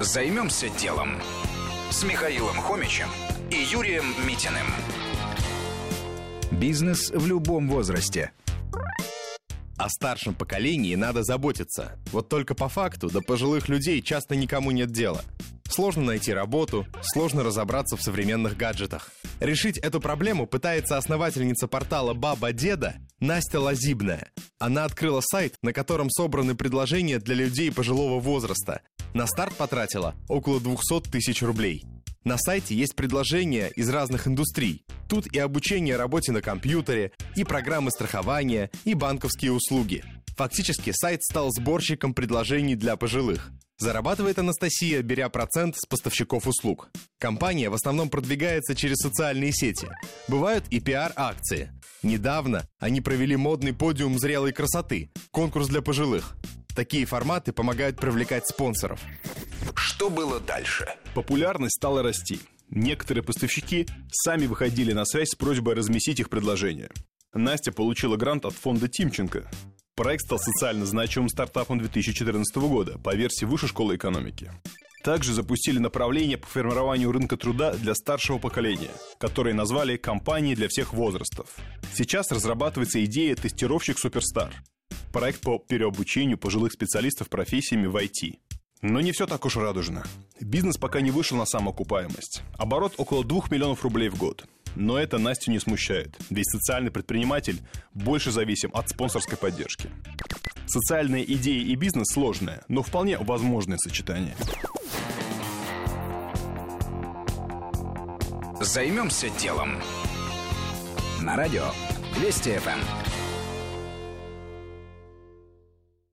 Займемся делом с Михаилом Хомичем и Юрием Митиным. Бизнес в любом возрасте. О старшем поколении надо заботиться. Вот только по факту до пожилых людей часто никому нет дела. Сложно найти работу, сложно разобраться в современных гаджетах. Решить эту проблему пытается основательница портала «Баба Деда» Настя Лазибная. Она открыла сайт, на котором собраны предложения для людей пожилого возраста. На старт потратила около 200 тысяч рублей. На сайте есть предложения из разных индустрий. Тут и обучение работе на компьютере, и программы страхования, и банковские услуги. Фактически сайт стал сборщиком предложений для пожилых. Зарабатывает Анастасия, беря процент с поставщиков услуг. Компания в основном продвигается через социальные сети. Бывают и пиар-акции. Недавно они провели модный подиум зрелой красоты, конкурс для пожилых. Такие форматы помогают привлекать спонсоров. Что было дальше? Популярность стала расти. Некоторые поставщики сами выходили на связь с просьбой разместить их предложения. Настя получила грант от фонда Тимченко. Проект стал социально значимым стартапом 2014 года по версии Высшей школы экономики. Также запустили направление по формированию рынка труда для старшего поколения, которые назвали «Компании для всех возрастов». Сейчас разрабатывается идея «Тестировщик Суперстар», проект по переобучению пожилых специалистов профессиями в IT. Но не все так уж радужно. Бизнес пока не вышел на самоокупаемость. Оборот около 2 миллионов рублей в год. Но это Настю не смущает, ведь социальный предприниматель больше зависим от спонсорской поддержки. Социальные идеи и бизнес сложное, но вполне возможное сочетание. Займемся делом. На радио Вести ФМ.